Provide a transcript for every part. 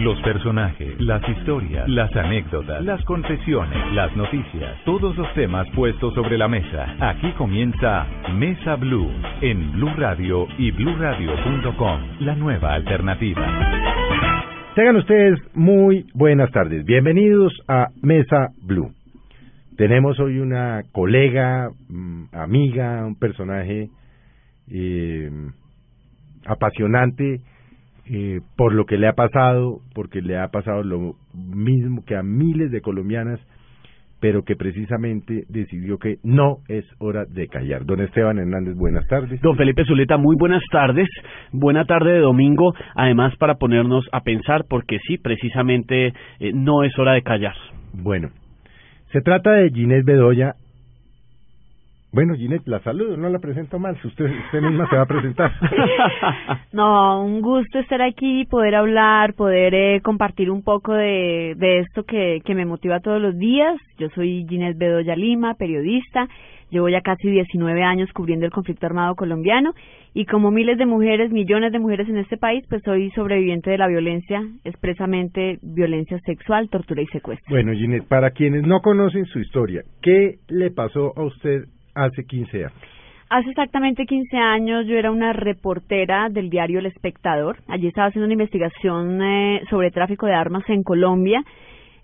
Los personajes, las historias, las anécdotas, las confesiones, las noticias, todos los temas puestos sobre la mesa. Aquí comienza Mesa Blue en Blue Radio y bluradio.com, la nueva alternativa. Tengan ustedes muy buenas tardes. Bienvenidos a Mesa Blue. Tenemos hoy una colega, mm, amiga, un personaje eh, apasionante eh, por lo que le ha pasado, porque le ha pasado lo mismo que a miles de colombianas, pero que precisamente decidió que no es hora de callar. Don Esteban Hernández, buenas tardes. Don Felipe Zuleta, muy buenas tardes. Buena tarde de domingo, además para ponernos a pensar, porque sí, precisamente eh, no es hora de callar. Bueno, se trata de Ginés Bedoya, bueno, Ginette, la saludo, no la presento mal, usted, usted misma se va a presentar. no, un gusto estar aquí, poder hablar, poder eh, compartir un poco de, de esto que, que me motiva todos los días. Yo soy Ginette Bedoya Lima, periodista, llevo ya casi 19 años cubriendo el conflicto armado colombiano y como miles de mujeres, millones de mujeres en este país, pues soy sobreviviente de la violencia, expresamente violencia sexual, tortura y secuestro. Bueno, Ginette, para quienes no conocen su historia, ¿qué le pasó a usted hace 15 años? Hace exactamente 15 años yo era una reportera del diario El Espectador. Allí estaba haciendo una investigación eh, sobre tráfico de armas en Colombia.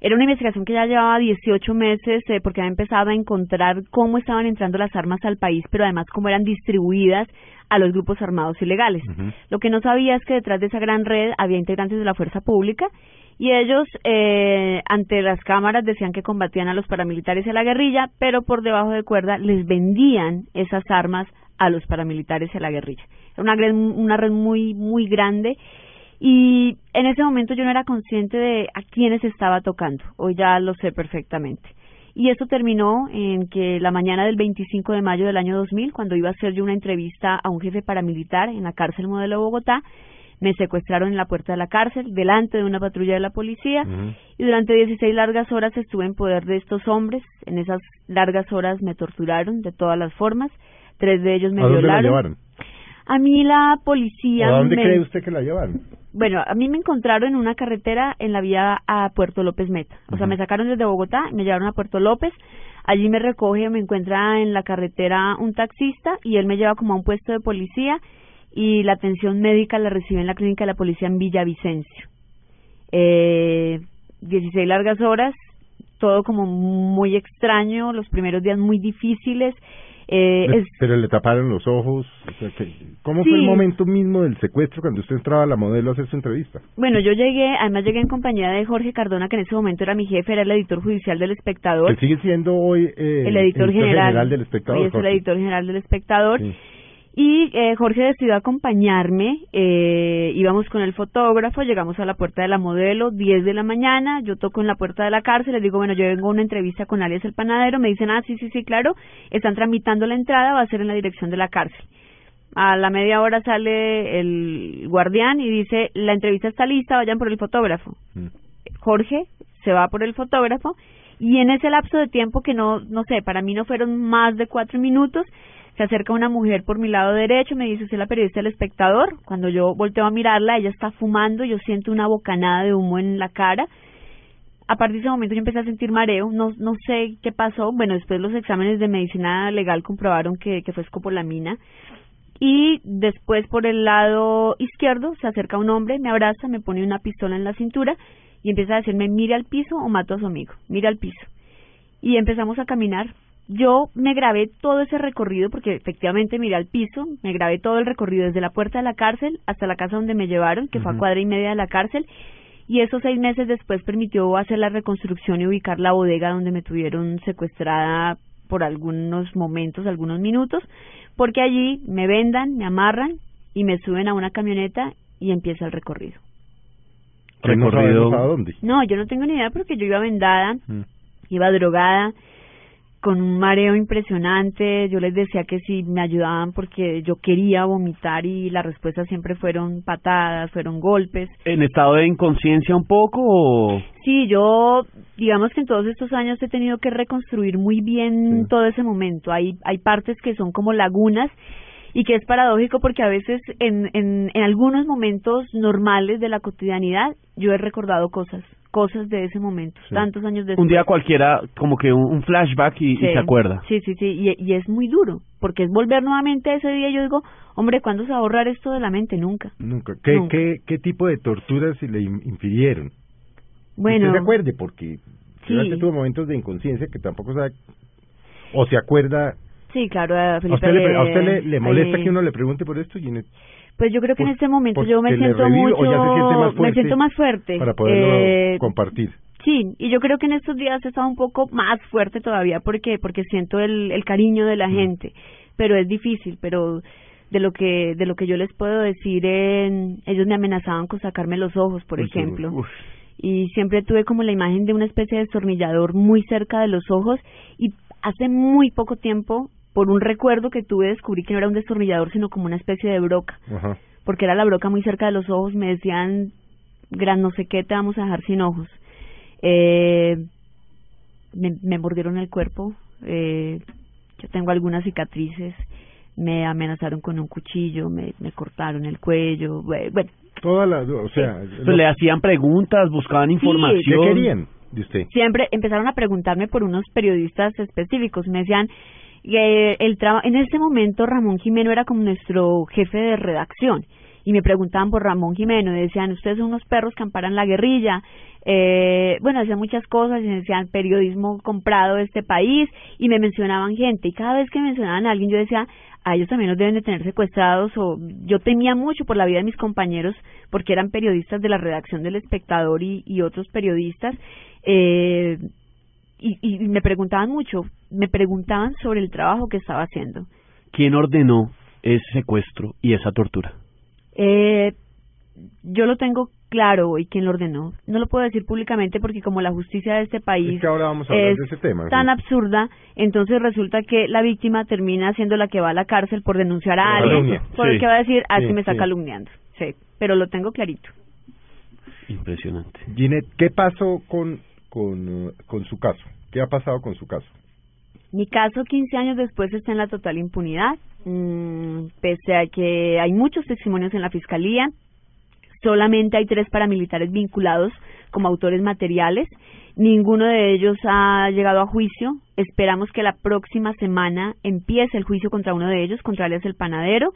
Era una investigación que ya llevaba 18 meses eh, porque había empezado a encontrar cómo estaban entrando las armas al país, pero además cómo eran distribuidas a los grupos armados ilegales. Lo que no sabía es que detrás de esa gran red había integrantes de la fuerza pública y ellos eh, ante las cámaras decían que combatían a los paramilitares y a la guerrilla, pero por debajo de cuerda les vendían esas armas a los paramilitares y a la guerrilla. Era una red, una red muy muy grande y en ese momento yo no era consciente de a quiénes estaba tocando. Hoy ya lo sé perfectamente. Y eso terminó en que la mañana del 25 de mayo del año 2000, cuando iba a hacer yo una entrevista a un jefe paramilitar en la cárcel modelo Bogotá, me secuestraron en la puerta de la cárcel, delante de una patrulla de la policía, y durante 16 largas horas estuve en poder de estos hombres. En esas largas horas me torturaron de todas las formas. Tres de ellos me ¿A dónde violaron. la llevaron? A mí la policía. ¿A dónde me... cree usted que la llevaron? Bueno, a mí me encontraron en una carretera en la vía a Puerto López Meta. O sea, me sacaron desde Bogotá, me llevaron a Puerto López. Allí me recoge, me encuentra en la carretera un taxista y él me lleva como a un puesto de policía y la atención médica la recibe en la clínica de la policía en Villavicencio. Eh, 16 largas horas, todo como muy extraño, los primeros días muy difíciles. Eh, es, Pero le taparon los ojos. o sea, que- ¿Cómo fue el momento mismo del secuestro cuando usted entraba a la modelo a hacer su entrevista? bueno, yo llegué, además llegué en compañía de Jorge Cardona, que en ese momento era mi jefe, era el editor judicial del Espectador. Que sigue siendo hoy eh, el editor general, del espectador. hoy es el editor general del espectador Sí. Y eh, Jorge decidió acompañarme eh, íbamos con el fotógrafo llegamos a la puerta de la modelo 10 de la mañana yo toco en la puerta de la cárcel les digo bueno yo vengo a una entrevista con alias el panadero me dicen ah sí sí sí claro están tramitando la entrada va a ser en la dirección de la cárcel a la media hora sale el guardián y dice la entrevista está lista vayan por el fotógrafo Mm. Jorge se va por el fotógrafo y en ese lapso de tiempo que no, no sé, para mí no fueron más de cuatro minutos, se acerca una mujer por mi lado derecho, me dice, usted la periodista del espectador. Cuando yo volteo a mirarla, ella está fumando, yo siento una bocanada de humo en la cara. A partir de ese momento yo empecé a sentir mareo, no, no sé qué pasó. Bueno, después los exámenes de medicina legal comprobaron que, que fue escopolamina. Y después por el lado izquierdo se acerca un hombre, me abraza, me pone una pistola en la cintura y empieza a decirme, mire al piso o mato a su amigo, mire al piso. Y empezamos a caminar. Yo me grabé todo ese recorrido porque efectivamente miré al piso, me grabé todo el recorrido desde la puerta de la cárcel hasta la casa donde me llevaron, que fue a cuadra y media de la cárcel, y esos seis meses después permitió hacer la reconstrucción y ubicar la bodega donde me tuvieron secuestrada por algunos momentos, algunos minutos, porque allí me vendan, me amarran y me suben a una camioneta y empieza el recorrido. No Recorrido- a dónde. No, yo no tengo ni idea porque yo iba vendada, Mm. iba drogada, con un mareo impresionante. Yo les decía que si me ayudaban porque yo quería vomitar y las respuestas siempre fueron patadas, fueron golpes. ¿En estado de inconsciencia un poco o...? Sí, yo, digamos que en todos estos años he tenido que reconstruir muy bien Sí. todo ese momento. Hay, hay partes que son como lagunas y que es paradójico porque a veces en, en, en algunos momentos normales de la cotidianidad yo he recordado cosas cosas de ese momento, tantos años después. Un día cualquiera, como que un, flashback y, se acuerda. Sí, sí, sí, y, y, es muy duro, porque es volver nuevamente a ese día. Yo digo, hombre, ¿cuándo se va a borrar esto de la mente? Nunca. Nunca. ¿Qué, ¿qué, qué tipo de torturas le infirieron? Bueno. Usted se acuerde, porque sí. tuvo momentos de inconsciencia que tampoco sabe, o se acuerda. Sí, claro, a, usted, le, le, molesta que uno le pregunte por esto, Ginette? Pues yo creo que en este momento yo me siento mucho, me siento más fuerte. Para poderlo eh, compartir. Sí, y yo creo que en estos días he estado un poco más fuerte todavía porque porque siento el, el cariño de la mm. gente, pero es difícil, pero de lo que de lo que yo les puedo decir en, ellos me amenazaban con sacarme los ojos, por ejemplo. Y siempre tuve como la imagen de una especie de destornillador muy cerca de los ojos y hace muy poco tiempo por un recuerdo que tuve descubrí que no era un destornillador sino como una especie de broca. Porque era la broca muy cerca de los ojos me decían gran no sé qué te vamos a dejar sin ojos eh, me, me mordieron el cuerpo eh, yo tengo algunas cicatrices me amenazaron con un cuchillo me, me cortaron el cuello bueno. Toda la o sea le hacían preguntas buscaban información. ¿qué querían de usted. Siempre empezaron a preguntarme por unos periodistas específicos me decían eh, el en ese momento Ramón Jimeno era como nuestro jefe de redacción y me preguntaban por Ramón Jimeno y decían, ustedes son unos perros que amparan la guerrilla, eh, bueno, hacían muchas cosas y decían periodismo comprado de este país y me mencionaban gente y cada vez que mencionaban a alguien yo decía, a ellos también los deben de tener secuestrados o yo temía mucho por la vida de mis compañeros porque eran periodistas de la redacción del espectador y, y otros periodistas eh, y, y me preguntaban mucho, me preguntaban sobre el trabajo que estaba haciendo. ¿Quién ordenó ese secuestro y esa tortura? Eh, yo lo tengo claro y quién lo ordenó. No lo puedo decir públicamente porque como la justicia de este país es, ese tema, tan absurda, entonces resulta que la víctima termina siendo la que va a la cárcel por denunciar a alguien, por el que va a decir, así me está calumniando. Sí, pero lo tengo clarito. Impresionante. Ginette, ¿qué pasó con con, con su caso? ¿Qué ha pasado con su caso? Mi caso, 15 años después, está en la total impunidad, mm, pese a que hay muchos testimonios en la fiscalía. Solamente hay tres paramilitares vinculados como autores materiales. Ninguno de ellos ha llegado a juicio. Esperamos que la próxima semana empiece el juicio contra uno de ellos, contra alias el panadero.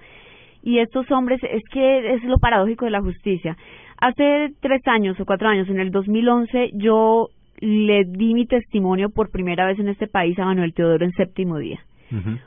Y estos hombres, es que es lo paradójico de la justicia. Hace tres años o cuatro años, en el 2011, yo le di mi testimonio por primera vez en este país a Manuel Teodoro en séptimo día.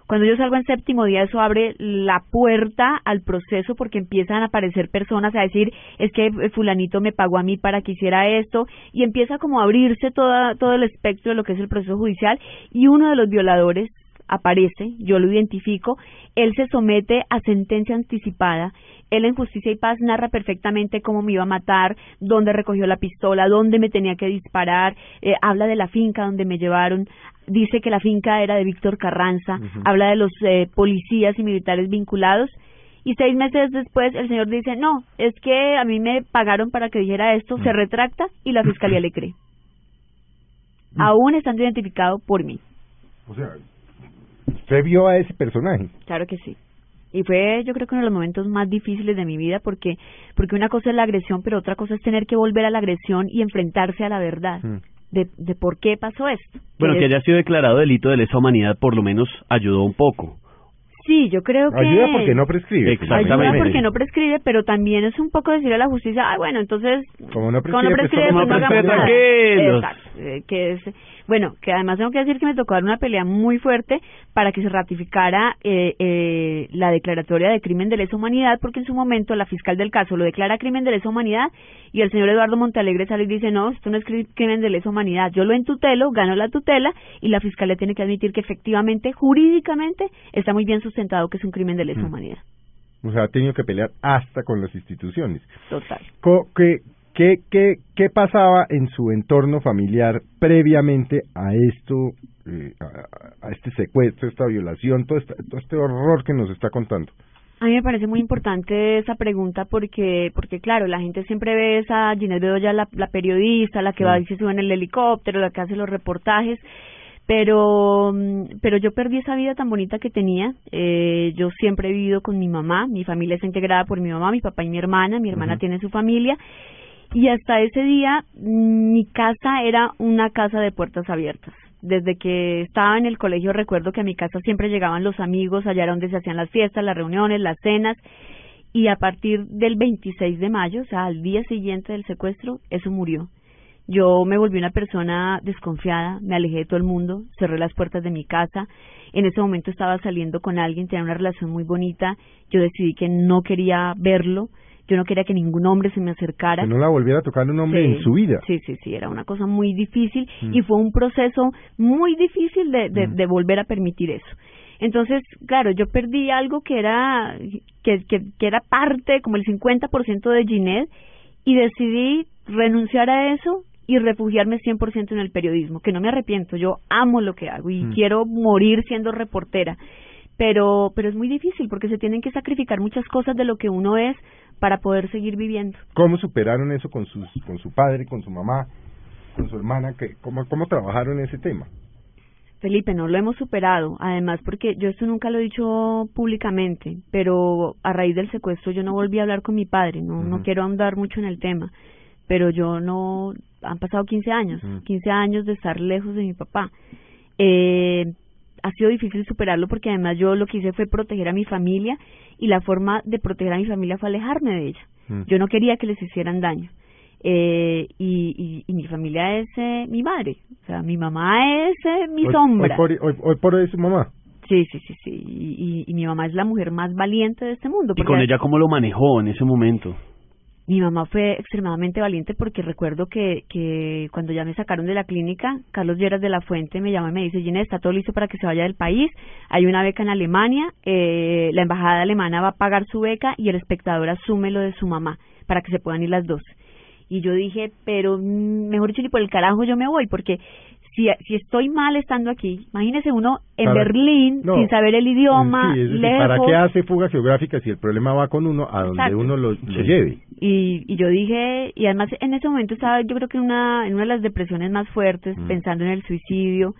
Cuando yo salgo en séptimo día, eso abre la puerta al proceso porque empiezan a aparecer personas a decir, es que fulanito me pagó a mí para que hiciera esto, y empieza como a abrirse toda, todo el espectro de lo que es el proceso judicial, y uno de los violadores aparece, yo lo identifico, él se somete a sentencia anticipada él en Justicia y Paz narra perfectamente cómo me iba a matar, dónde recogió la pistola, dónde me tenía que disparar, eh, habla de la finca donde me llevaron, dice que la finca era de Víctor Carranza, habla de los eh, policías y militares vinculados. Y seis meses después el señor dice, no, es que a mí me pagaron para que dijera esto, se retracta y la fiscalía le cree. Aún estando identificado por mí. O sea, ¿usted vio a ese personaje? Claro que sí y fue yo creo que uno de los momentos más difíciles de mi vida porque porque una cosa es la agresión pero otra cosa es tener que volver a la agresión y enfrentarse a la verdad mm. de, de por qué pasó esto bueno que, haya sido declarado delito de lesa humanidad por lo menos ayudó un poco Sí, yo creo que... Ayuda porque no prescribe. Exactamente. Ayuda porque no prescribe, pero también es un poco decirle a la justicia, ah, bueno, entonces... Como no prescribe, no, pues, Exacto, eh, que es bueno, que además tengo que decir que me tocó dar una pelea muy fuerte para que se ratificara eh, eh, la declaratoria de crimen de lesa humanidad, porque en su momento la fiscal del caso lo declara crimen de lesa humanidad y el señor Eduardo Montalegre sale y dice, no, esto no es crimen de lesa humanidad, yo lo entutelo, gano la tutela y la fiscalía tiene que admitir que efectivamente, jurídicamente, está muy bien sustentado que es un crimen de lesa mm. humanidad. O sea, ha tenido que pelear hasta con las instituciones. Total. ¿Qué, ¿Qué, qué, qué pasaba en su entorno familiar previamente a esto, eh, a, este secuestro, esta violación, todo este, todo este horror que nos está contando? A mí me parece muy importante esa pregunta porque, porque claro, la gente siempre ve esa Ginette Bedoya, la, la periodista, la que va y se sube en el helicóptero, la que hace los reportajes, pero mm, pero yo perdí esa vida tan bonita que tenía. Eh, yo siempre he vivido con mi mamá. Mi familia está integrada por mi mamá mi papá y mi hermana. Mi hermana tiene su familia. Y hasta ese día mm, mi casa era una casa de puertas abiertas. Desde que estaba en el colegio recuerdo que a mi casa siempre llegaban los amigos, allá era donde se hacían las fiestas, las reuniones, las cenas, y a partir del 26 de mayo, o sea, al día siguiente del secuestro, eso murió. Yo me volví una persona desconfiada, me alejé de todo el mundo, cerré las puertas de mi casa. En ese momento estaba saliendo con alguien, tenía una relación muy bonita. Yo decidí que no quería verlo yo no quería que ningún hombre se me acercara. Que no la volviera a tocar un hombre en su vida. Sí, sí, sí, era una cosa muy difícil mm. y fue un proceso muy difícil de, de, mm. de, volver a permitir eso. Entonces, claro, yo perdí algo que era, que, que, que era parte, como el 50% de Ginette, y decidí renunciar a eso y refugiarme 100% en el periodismo, que no me arrepiento, yo amo lo que hago y mm. quiero morir siendo reportera, pero pero es muy difícil porque se tienen que sacrificar muchas cosas de lo que uno es para poder seguir viviendo. ¿Cómo superaron eso con, sus, con su padre, con su mamá, con su hermana? Que, ¿cómo, ¿Cómo trabajaron ese tema? Felipe, no lo hemos superado. Además, porque yo esto nunca lo he dicho públicamente, pero a raíz del secuestro yo no volví a hablar con mi padre. No, no quiero ahondar mucho en el tema, pero yo no. Han pasado 15 años, 15 años de estar lejos de mi papá. Eh, ha sido difícil superarlo porque además yo lo que hice fue proteger a mi familia y la forma de proteger a mi familia fue alejarme de ella. Mm. Yo no quería que les hicieran daño. Eh, y, y, mi familia es eh, mi madre, o sea, mi mamá es eh, mi sombra. Hoy por, hoy, su mamá. Sí, sí, sí, sí. Y, y, mi mamá es la mujer más valiente de este mundo. ¿Y con ella cómo lo manejó en ese momento? Mi mamá fue extremadamente valiente porque recuerdo que, que cuando ya me sacaron de la clínica, Carlos Lleras de la Fuente me llama y me dice, Gina, está todo listo para que se vaya del país, hay una beca en Alemania, eh, la embajada alemana va a pagar su beca y el espectador asume lo de su mamá para que se puedan ir las dos. Y yo dije, pero mm, mejor dicho, ni por el carajo yo me voy, porque si, si estoy mal estando aquí, imagínese uno en Berlín sin saber el idioma, ¿Para qué hace fuga geográfica si el problema va con uno a donde uno lo, lleve? Y, y yo dije, y además en ese momento estaba yo creo que en una, en una de las depresiones más fuertes, mm. pensando en el suicidio,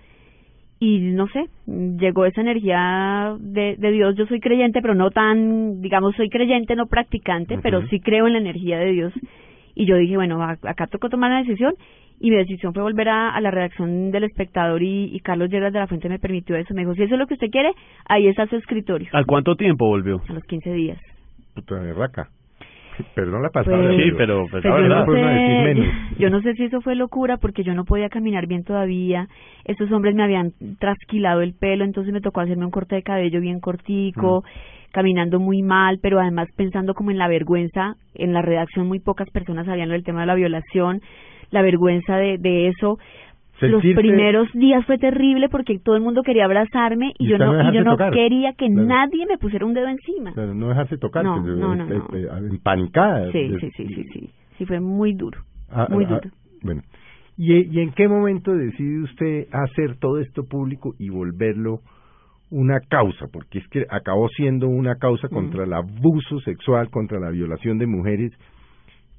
y no sé, llegó esa energía de, de Dios. Yo soy creyente, pero no tan, digamos, soy creyente, no practicante, pero sí creo en la energía de Dios. Y yo dije, bueno, acá tocó tomar una decisión y mi decisión fue volver a, la redacción del espectador y, Carlos Lleras de la Fuente me permitió eso. Me dijo, si eso es lo que usted quiere, ahí está su escritorio. ¿Al cuánto tiempo volvió? A los 15 días. Puta de raca. Perdón la pasada. sí, pero, pues, yo, no sé, yo no sé si eso fue locura porque yo no podía caminar bien todavía. Esos hombres me habían trasquilado el pelo, entonces me tocó hacerme un corte de cabello bien cortico. Mm. caminando muy mal, pero además pensando como en la vergüenza, en la redacción muy pocas personas sabían lo del tema de la violación, la vergüenza de, de eso. Los primeros días fue terrible porque todo el mundo quería abrazarme y, yo no, y yo no quería que nadie me pusiera un dedo encima. No dejarse tocar, no, no, no, empanicada. Sí, sí, sí, sí, sí, sí, fue muy duro, ah, muy ah, duro. bueno, ¿Y, ¿y en qué momento decide usted hacer todo esto público y volverlo una causa? Porque es que acabó siendo una causa contra el abuso sexual, contra la violación de mujeres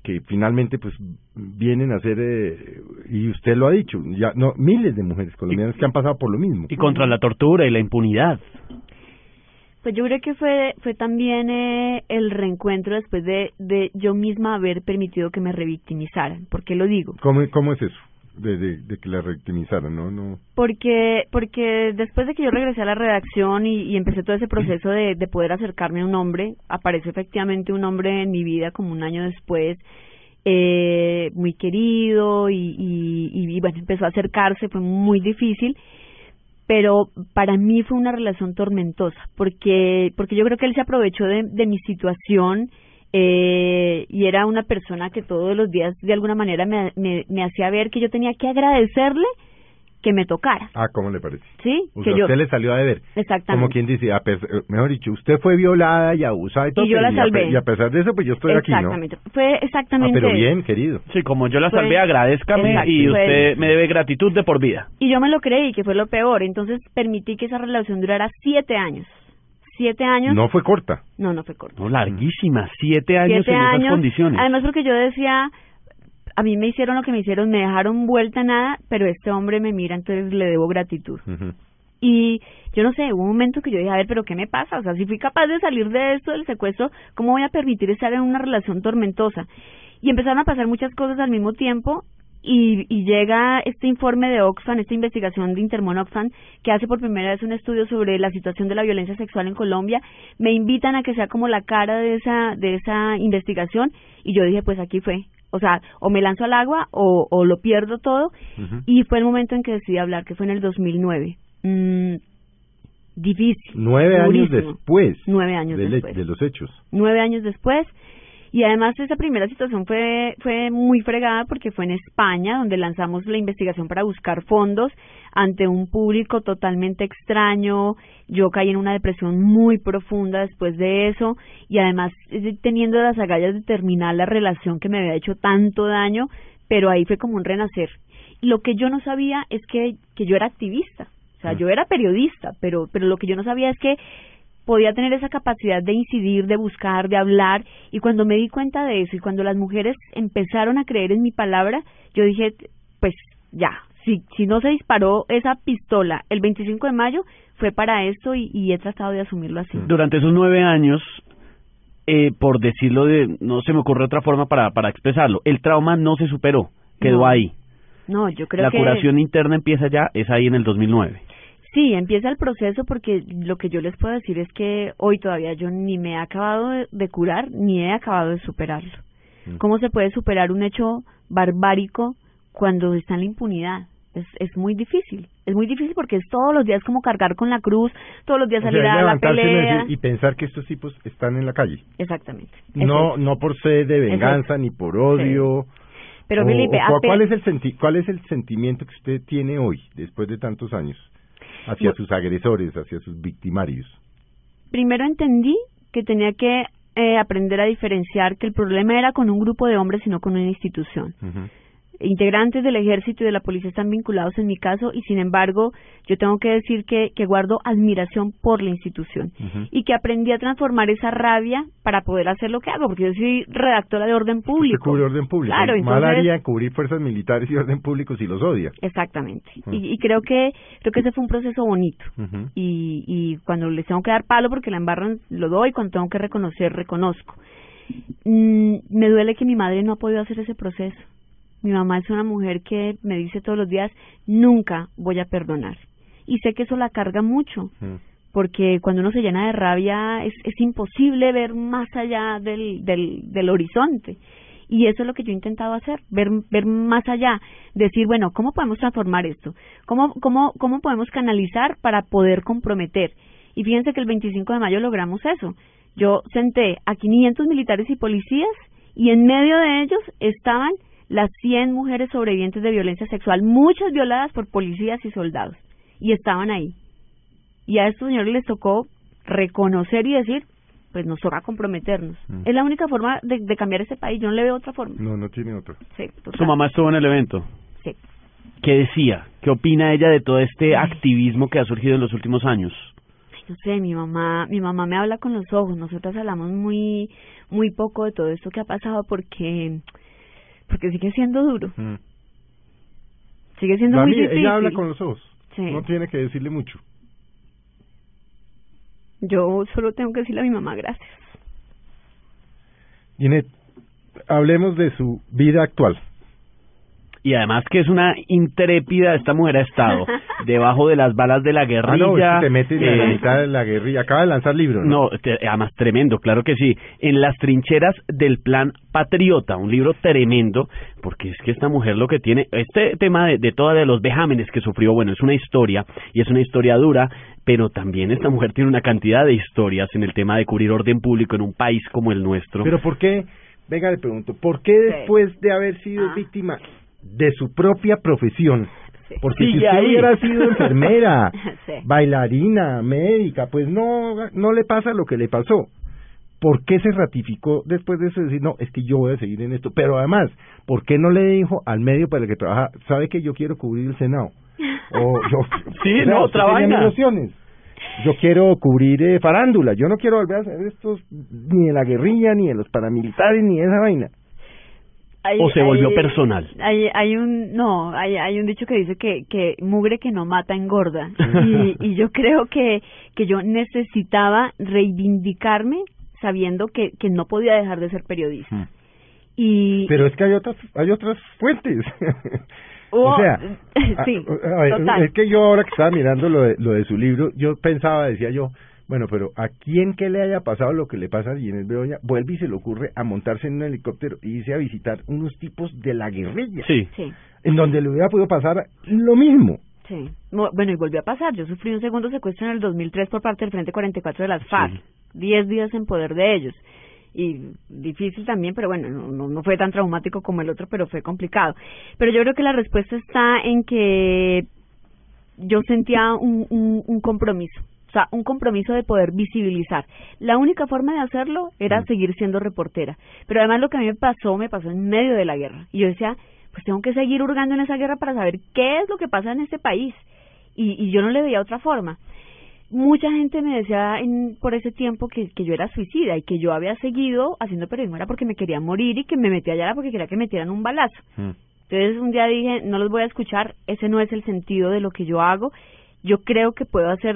que finalmente pues vienen a ser eh, y usted lo ha dicho ya no miles de mujeres colombianas que han pasado por lo mismo y contra la tortura y la impunidad pues yo creo que fue fue también eh, el reencuentro después de de yo misma haber permitido que me revictimizaran ¿por qué lo digo? ¿Cómo, cómo es eso? De, que la revictimizaran, ¿no? no Porque porque después de que yo regresé a la redacción y, y empecé todo ese proceso de, de poder acercarme a un hombre, apareció efectivamente un hombre en mi vida como un año después, eh, muy querido y, y, y, bueno, empezó a acercarse, fue muy difícil, pero para mí fue una relación tormentosa, porque porque yo creo que él se aprovechó de, de mi situación, eh, y era una persona que todos los días de alguna manera me, me, me hacía ver que yo tenía que agradecerle que me tocara. Ah, ¿cómo le parece? Sí, que usted le salió a deber. Exactamente. Como quien dice, a pesar, eh, mejor dicho, usted fue violada y abusada y todo. Y yo la salvé. Y a, pesar de eso, pues yo estoy aquí, ¿no? Exactamente. Fue exactamente. Ah, pero bien, querido. Sí, como yo la salvé, agradezcame y usted me debe gratitud de por vida. Y yo me lo creí, que fue lo peor. Entonces permití que esa relación durara siete años siete años. No fue corta. No, no fue corta. No, larguísima, siete años en esas condiciones. Además porque yo decía, a mí me hicieron lo que me hicieron, me dejaron vuelta a nada, pero este hombre me mira, entonces le debo gratitud. Y yo no sé, hubo un momento que yo dije, a ver, pero ¿qué me pasa? O sea, si fui capaz de salir de esto del secuestro, ¿cómo voy a permitir estar en una relación tormentosa? Y empezaron a pasar muchas cosas al mismo tiempo y, y llega este informe de Oxfam, esta investigación de Intermon Oxfam, que hace por primera vez un estudio sobre la situación de la violencia sexual en Colombia. Me invitan a que sea como la cara de esa, de esa investigación y yo dije, pues aquí fue. O sea, o me lanzo al agua o, o lo pierdo todo. Y fue el momento en que decidí hablar, que fue en el 2009. Mm, difícil. Nueve años durísimo. después. Nueve años de, después. de los hechos. Nueve años después. Y además esa primera situación fue, fue muy fregada porque fue en España, donde lanzamos la investigación para buscar fondos ante un público totalmente extraño. Yo caí en una depresión muy profunda después de eso y además eh, teniendo las agallas de terminar la relación que me había hecho tanto daño, pero ahí fue como un renacer. Lo que yo no sabía es que, que yo era activista. O sea, yo era periodista, pero, pero lo que yo no sabía es que podía tener esa capacidad de incidir, de buscar, de hablar, y cuando me di cuenta de eso y cuando las mujeres empezaron a creer en mi palabra, yo dije, pues ya, si, si no se disparó esa pistola el 25 de mayo, fue para esto y, y he tratado de asumirlo así. Durante esos nueve años, eh, por decirlo de, no se me ocurre otra forma para, para expresarlo, el trauma no se superó, quedó No. ahí. No, yo creo La que... curación interna empieza ya, es ahí en el 2009. Sí, empieza el proceso porque lo que yo les puedo decir es que hoy todavía yo ni me he acabado de, curar ni he acabado de superarlo. Mm. ¿Cómo se puede superar un hecho barbárico cuando está en la impunidad? Es, es muy difícil. Es muy difícil porque es todos los días como cargar con la cruz, todos los días O salir a la pelea. y pensar que estos tipos están en la calle. Exactamente. No, no por sed de venganza ni por odio. Pero o- Felipe, o ¿cuál es el senti cuál es el sentimiento que usted tiene hoy después de tantos años hacia sus agresores, hacia sus victimarios? primero entendí que tenía que eh, aprender a diferenciar que el problema era con un grupo de hombres y no con una institución. Integrantes del ejército y de la policía están vinculados en mi caso y sin embargo yo tengo que decir que, que guardo admiración por la institución y que aprendí a transformar esa rabia para poder hacer lo que hago porque yo soy redactora de orden Usted público. cubre orden público. Claro, Mal entonces haría cubrir fuerzas militares y orden público si los odia. exactamente. Y, y creo que creo que ese fue un proceso bonito. Y, y cuando les tengo que dar palo porque la embarran lo doy cuando tengo que reconocer reconozco. Mm, me duele que mi madre no ha podido hacer ese proceso mi mamá es una mujer que me dice todos los días nunca voy a perdonar y sé que eso la carga mucho Mm. porque cuando uno se llena de rabia es, es imposible ver más allá del, del, del horizonte. Y eso es lo que yo he intentado hacer, ver, ver más allá, decir, bueno, ¿cómo podemos transformar esto? ¿Cómo, cómo, ¿Cómo podemos canalizar para poder comprometer? Y fíjense que el 25 de mayo logramos eso. Yo senté a 500 militares y policías y en medio de ellos estaban las 100 mujeres sobrevivientes de violencia sexual, muchas violadas por policías y soldados. Y estaban ahí y a estos señores les tocó reconocer y decir, pues nos toca comprometernos. Mm. Es la única forma de, de cambiar este país, yo no le veo otra forma. No, no tiene otro. Sí. Su mamá estuvo en el evento. Sí. ¿Qué decía? ¿Qué opina ella de todo este activismo que ha surgido en los últimos años? No sé, mi mamá, mi mamá me habla con los ojos. Nosotras hablamos muy, muy poco de todo esto que ha pasado porque, porque sigue siendo duro, Mm. sigue siendo La muy mía, difícil. ella habla con los ojos. Sí. No tiene que decirle mucho. Yo solo tengo que decirle a mi mamá gracias. Ginette, hablemos de su vida actual. Y además que es una intrépida, esta mujer ha estado debajo de las balas de la Ah, guerrilla. no, es que te metes en la eh, mitad de la guerrilla. Acaba de lanzar libro, ¿no? No, te- además tremendo, claro que sí. En las trincheras del Plan Patriota, un libro tremendo, porque es que esta mujer lo que tiene, este tema de, de todos de los vejámenes que sufrió, bueno, es una historia y es una historia dura, pero también esta mujer tiene una cantidad de historias en el tema de cubrir orden público en un país como el nuestro. Pero ¿por qué? Venga, le pregunto, ¿por qué después de haber sido Ah. víctima de su propia profesión? Sí. Porque si usted ahí. hubiera sido enfermera, Sí. bailarina, médica, pues no, no le pasa lo que le pasó. ¿Por qué se ratificó después de eso decir, no, es que yo voy a seguir en esto? Pero además, ¿por qué no le dijo al medio para el que trabaja, sabe que yo quiero cubrir el Senado? O yo, Sí, o sea, no, otra vaina. Yo quiero cubrir eh, farándula, yo no quiero volver a hacer estos, ni de la guerrilla, ni de los paramilitares, ni de esa vaina. ¿O se volvió personal? Hay, hay un, no, hay, hay un dicho que dice que, que mugre que no mata engorda. y, y yo creo que, que yo necesitaba reivindicarme sabiendo que, que no podía dejar de ser periodista. Mm. Y, Pero es que hay otras, hay otras fuentes. Oh, o sea, sí, a- a ver, total. es que yo ahora que estaba mirando lo de, lo de su libro, yo pensaba, decía yo, bueno, pero a quien que le haya pasado lo que le pasa a Ginés Bedoya, vuelve y se le ocurre a montarse en un helicóptero y irse a visitar unos tipos de la guerrilla, Sí. Sí, en donde le hubiera podido pasar lo mismo. sí. Bueno, y volvió a pasar. Yo sufrí un segundo secuestro en el 2003 por parte del Frente 44 de las FARC. Sí. Diez días en poder de ellos. Y difícil también, pero bueno, no, no, no fue tan traumático como el otro, pero fue complicado. Pero yo creo que la respuesta está en que yo sentía un, un, un compromiso. O sea, un compromiso de poder visibilizar. La única forma de hacerlo era Mm. seguir siendo reportera. Pero además lo que a mí me pasó, me pasó en medio de la guerra. Y yo decía, pues tengo que seguir hurgando en esa guerra para saber qué es lo que pasa en este país. Y, y yo no le veía otra forma. Mucha gente me decía en, por ese tiempo que, que yo era suicida y que yo había seguido haciendo periodismo era porque me quería morir y que me metía allá porque quería que me metieran un balazo. Entonces un día dije, no los voy a escuchar, ese no es el sentido de lo que yo hago. Yo creo que puedo hacer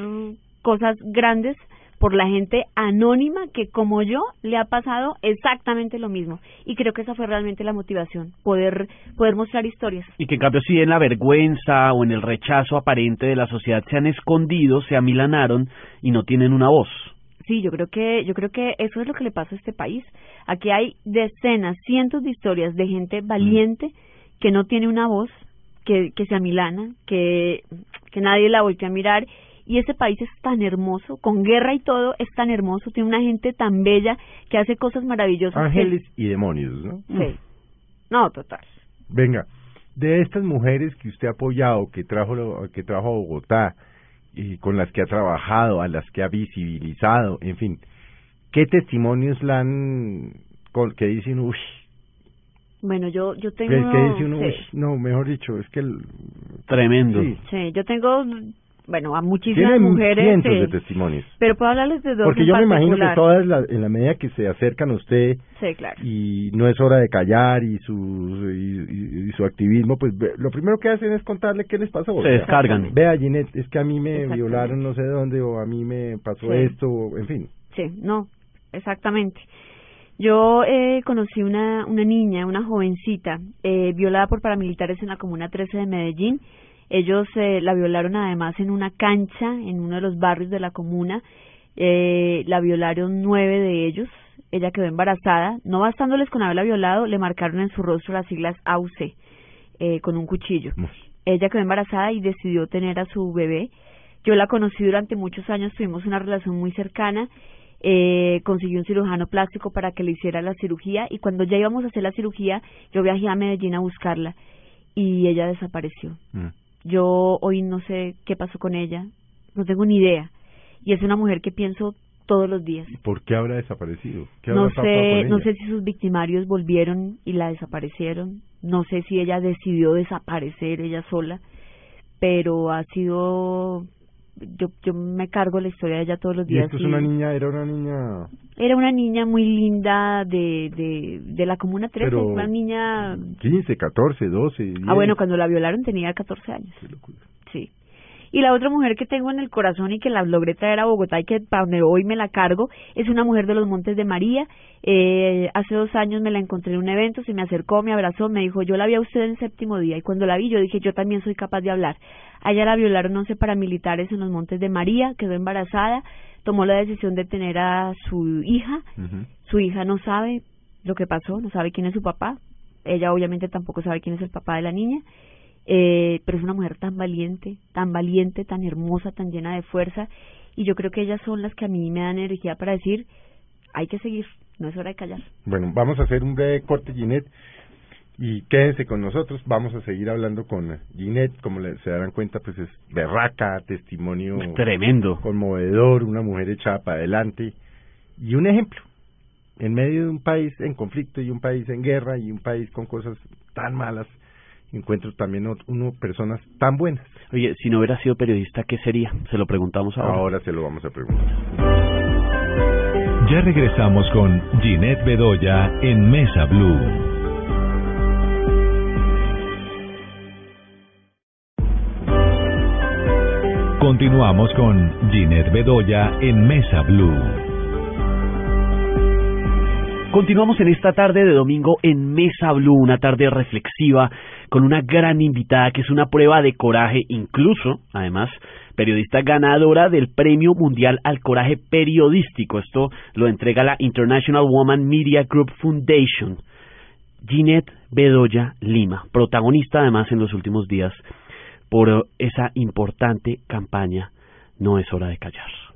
cosas grandes por la gente anónima que como yo le ha pasado exactamente lo mismo. Y creo que esa fue realmente la motivación, poder, poder mostrar historias. Y que en cambio si en la vergüenza o en el rechazo aparente de la sociedad se han escondido, se amilanaron y no tienen una voz. Sí, yo creo que yo creo que eso es lo que le pasa a este país. Aquí hay decenas, cientos de historias de gente valiente que no tiene una voz, que que se amilana, que que nadie la voltea a mirar y ese país es tan hermoso, con guerra y todo, es tan hermoso, tiene una gente tan bella que hace cosas maravillosas. que- Ángeles y demonios, ¿no? Sí. No, total. Venga, de estas mujeres que usted ha apoyado, que trajo, lo- que trajo a Bogotá, y con las que ha trabajado, a las que ha visibilizado, en fin, ¿qué testimonios la han, con, que dicen, uy, Bueno, yo yo tengo que dice uno, sí. uy, no, mejor dicho, es que el, Tremendo. sí, Sí, yo tengo bueno, a muchísimas tienen mujeres cientos de testimonios. pero puedo hablarles de dos Porque en yo me imagino que todas, la- en la medida que se acercan a usted Sí, claro. y no es hora de callar y su y, y- y su activismo, pues ve- lo primero que hacen es contarle qué les pasó. Se O sea, descargan. Vea, Ginette, es que a mí me violaron no sé dónde, o a mí me pasó Sí. esto, o, en fin. Sí, no, exactamente. Yo eh, conocí una, una niña, una jovencita, eh, violada por paramilitares en la Comuna 13 de Medellín. Ellos eh, la violaron además en una cancha en uno de los barrios de la comuna. Eh, la violaron nueve de ellos. Ella quedó embarazada. No bastándoles con haberla violado, le marcaron en su rostro las siglas AUC eh, con un cuchillo. Ella quedó embarazada y decidió tener a su bebé. Yo la conocí durante muchos años, tuvimos una relación muy cercana. Eh, consiguió un cirujano plástico para que le hiciera la cirugía y cuando ya íbamos a hacer la cirugía, yo viajé a Medellín a buscarla y ella desapareció. Mm. Yo hoy no sé qué pasó con ella, no tengo ni idea. Y es una mujer que pienso todos los días. ¿Por qué habrá desaparecido? ¿Qué No habrá sé, no sé si sus victimarios volvieron y la desaparecieron. No sé si ella decidió desaparecer ella sola, pero ha sido yo yo me cargo la historia de ella todos los Y días. esto es y una niña, era una niña Era una niña muy linda de de, de la comuna 13, Pero- una niña 15, 14, 12, 10. Ah, bueno, cuando la violaron tenía 14 años. Qué locura. Y la otra mujer que tengo en el corazón y que la logré traer a Bogotá y que para donde hoy me la cargo es una mujer de los Montes de María. Eh, hace dos años me la encontré en un evento, se me acercó, me abrazó, me dijo, yo la vi a usted en séptimo día. Y cuando la vi yo dije, yo también soy capaz de hablar. A ella la violaron 11 paramilitares en los Montes de María, quedó embarazada, tomó la decisión de tener a su hija. Su hija no sabe lo que pasó, no sabe quién es su papá. Ella obviamente tampoco sabe quién es el papá de la niña. Eh, pero es una mujer tan valiente, tan valiente, tan hermosa, tan llena de fuerza. Y yo creo que ellas son las que a mí me dan energía para decir, hay que seguir, no es hora de callar. Bueno, vamos a hacer un breve corte, Ginette, y quédense con nosotros. Vamos a seguir hablando con Ginette. Como le- se darán cuenta, pues es berraca, testimonio Tremendo. conmovedor, una mujer echada para adelante y un ejemplo. En medio de un país en conflicto y un país en guerra y un país con cosas tan malas, encuentro también uno personas tan buenas. Oye, si no hubiera sido periodista, ¿qué sería? Se lo preguntamos ahora. Ahora se lo vamos a preguntar. Ya regresamos con Ginette Bedoya en Mesa Blue. Continuamos con Ginette Bedoya en Mesa Blue. Continuamos en esta tarde de domingo en Mesa Blue, una tarde reflexiva con una gran invitada que es una prueba de coraje, incluso, además, periodista ganadora del Premio Mundial al Coraje Periodístico. Esto lo entrega la International Woman Media Group Foundation. Ginette Bedoya Lima, protagonista además en los últimos días por esa importante campaña No es hora de callar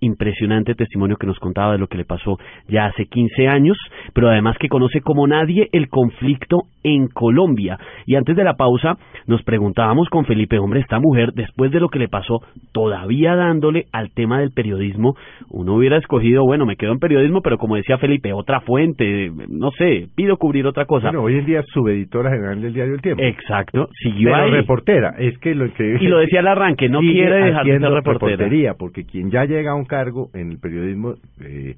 impresionante testimonio que nos contaba de lo que le pasó ya hace 15 años, pero además que conoce como nadie el conflicto en Colombia. Y antes de la pausa nos preguntábamos con Felipe, hombre, esta mujer, después de lo que le pasó, todavía dándole al tema del periodismo, uno hubiera escogido, bueno, me quedo en periodismo, pero como decía Felipe, otra fuente, no sé, pido cubrir otra cosa. Bueno, hoy en día es subeditora general del diario El Tiempo. Exacto, siguió pero ahí. reportera, es que lo que... Y lo decía al arranque, no quiere dejar de ser reportera. porque quien ya llega a un cargo en el periodismo eh,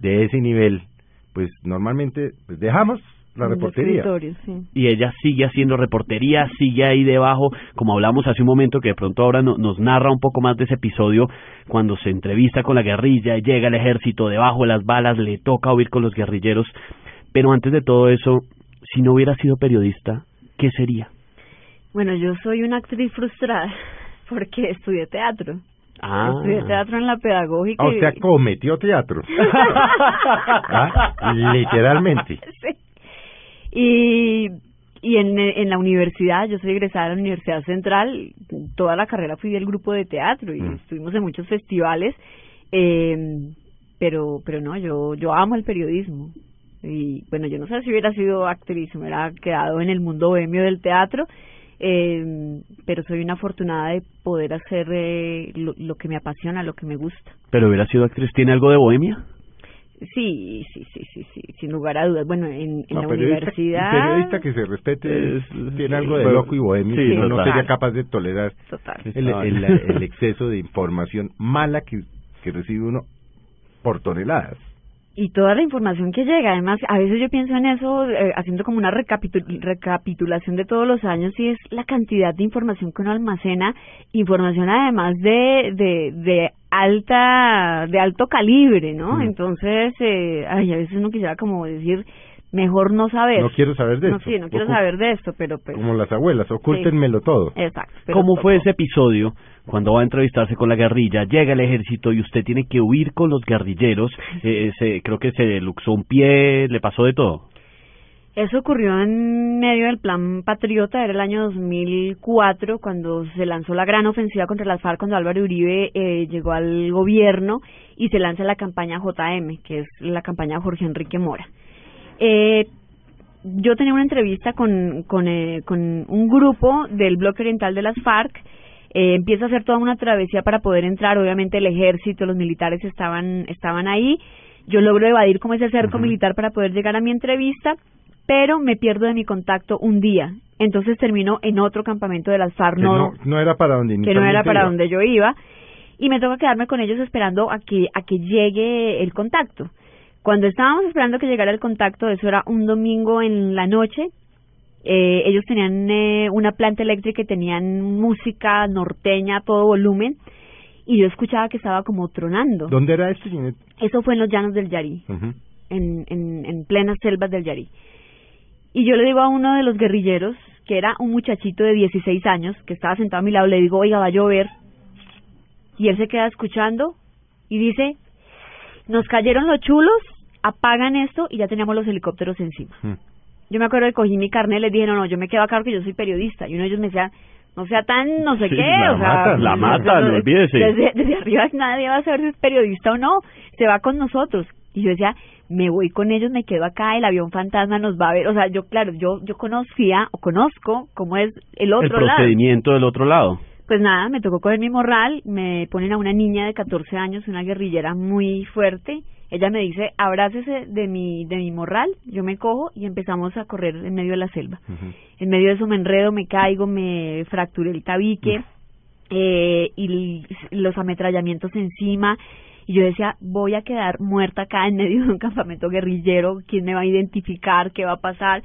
de ese nivel, pues normalmente pues, dejamos la reportería. Y ella sigue haciendo reportería, sigue ahí debajo, como hablamos hace un momento, que de pronto ahora no, nos narra un poco más de ese episodio, cuando se entrevista con la guerrilla, llega el ejército debajo de las balas, le toca huir con los guerrilleros. Pero antes de todo eso, si no hubiera sido periodista, ¿qué sería? Bueno, yo soy una actriz frustrada porque estudié teatro. Ah. Estudié teatro en la pedagógica. Ah, o sea, cometió teatro. ¿Ah? Literalmente. Sí. Y, y en, en la universidad, yo soy egresada de la Universidad Central, toda la carrera fui del grupo de teatro y Mm. estuvimos en muchos festivales, eh, pero, pero no, yo, yo amo el periodismo. Y bueno, yo no sé si hubiera sido actriz, me hubiera quedado en el mundo bohemio del teatro, eh, pero soy una afortunada de poder hacer eh, lo, lo que me apasiona, lo que me gusta. Pero hubiera sido actriz, ¿tiene algo de bohemia? Sí, sí, sí, sí, sí, sin lugar a dudas. Bueno, en, en No, la periodista, universidad. periodista que se respete Es- tiene algo de loco y bohemio sí, no sería capaz de tolerar Total. el, el- el exceso de información mala que, que recibe uno por toneladas. Y toda la información que llega, además, a veces yo pienso en eso, eh, haciendo como una recapitu- recapitulación de todos los años, y es la cantidad de información que uno almacena, información además de, de, de alta, de alto calibre, ¿no? Mm. Entonces, eh, ay, a veces uno quisiera como decir, mejor no saber. No quiero saber de No, esto. sí, no quiero Ocu- saber de esto, pero pues... Como las abuelas, ocúltenmelo todo. Exacto. ¿Cómo fue ese episodio cuando va a entrevistarse con la guerrilla, llega el ejército y usted tiene que huir con los guerrilleros? Eh, se- creo que se luxó un pie, le pasó de todo. Eso ocurrió en medio del plan Patriota, era el año 2004, cuando se lanzó la gran ofensiva contra las FARC, cuando Álvaro Uribe eh, llegó al gobierno y se lanza la campaña JM, que es la campaña de Jorge Enrique Mora. Eh, yo tenía una entrevista con, con, eh, con un grupo del bloque oriental de las FARC, eh, empieza a hacer toda una travesía para poder entrar, obviamente el ejército, los militares estaban, estaban ahí, yo logro evadir como ese cerco militar para poder llegar a mi entrevista, pero me pierdo de mi contacto un día, entonces termino en otro campamento de las FARC, Que no, era para donde que no era inicialmente para iba. donde yo iba. Y me toca quedarme con ellos esperando a que a que llegue el contacto. Cuando estábamos esperando que llegara el contacto, eso era un domingo en la noche. eh, ellos tenían eh, una planta eléctrica y tenían música norteña a todo volumen y yo escuchaba que estaba como tronando. ¿Dónde era esto, Ginette? Eso fue en los llanos del Yarí Ujú. en, en, en plenas selvas del Yarí. Y yo le digo a uno de los guerrilleros, que era un muchachito de 16 años, que estaba sentado a mi lado, le digo, oiga, va a llover. Y él se queda escuchando y dice, nos cayeron los chulos, apagan esto y ya teníamos los helicópteros encima. Mm. Yo me acuerdo que cogí mi carnet y les dije, no, no, yo me quedo acá porque yo soy periodista. Y uno de ellos me decía, no sea tan no sé Sí, qué, la o sea... la matan, desde- olvídese. Desde, desde arriba nadie va a saber si es periodista o no, se va con nosotros. Y yo decía, me voy con ellos, me quedo acá, el avión fantasma nos va a ver. O sea, yo, claro, yo yo conocía o conozco cómo es el otro el lado. procedimiento del otro lado. Pues nada, me tocó coger mi morral, me ponen a una niña de 14 años, una guerrillera muy fuerte. Ella me dice, abrácese de mi, de mi morral, yo me cojo y empezamos a correr en medio de la selva. En medio de eso me enredo, me caigo, me fracturé el tabique eh, y los ametrallamientos encima. Y yo decía, voy a quedar muerta acá en medio de un campamento guerrillero, ¿quién me va a identificar? ¿Qué va a pasar?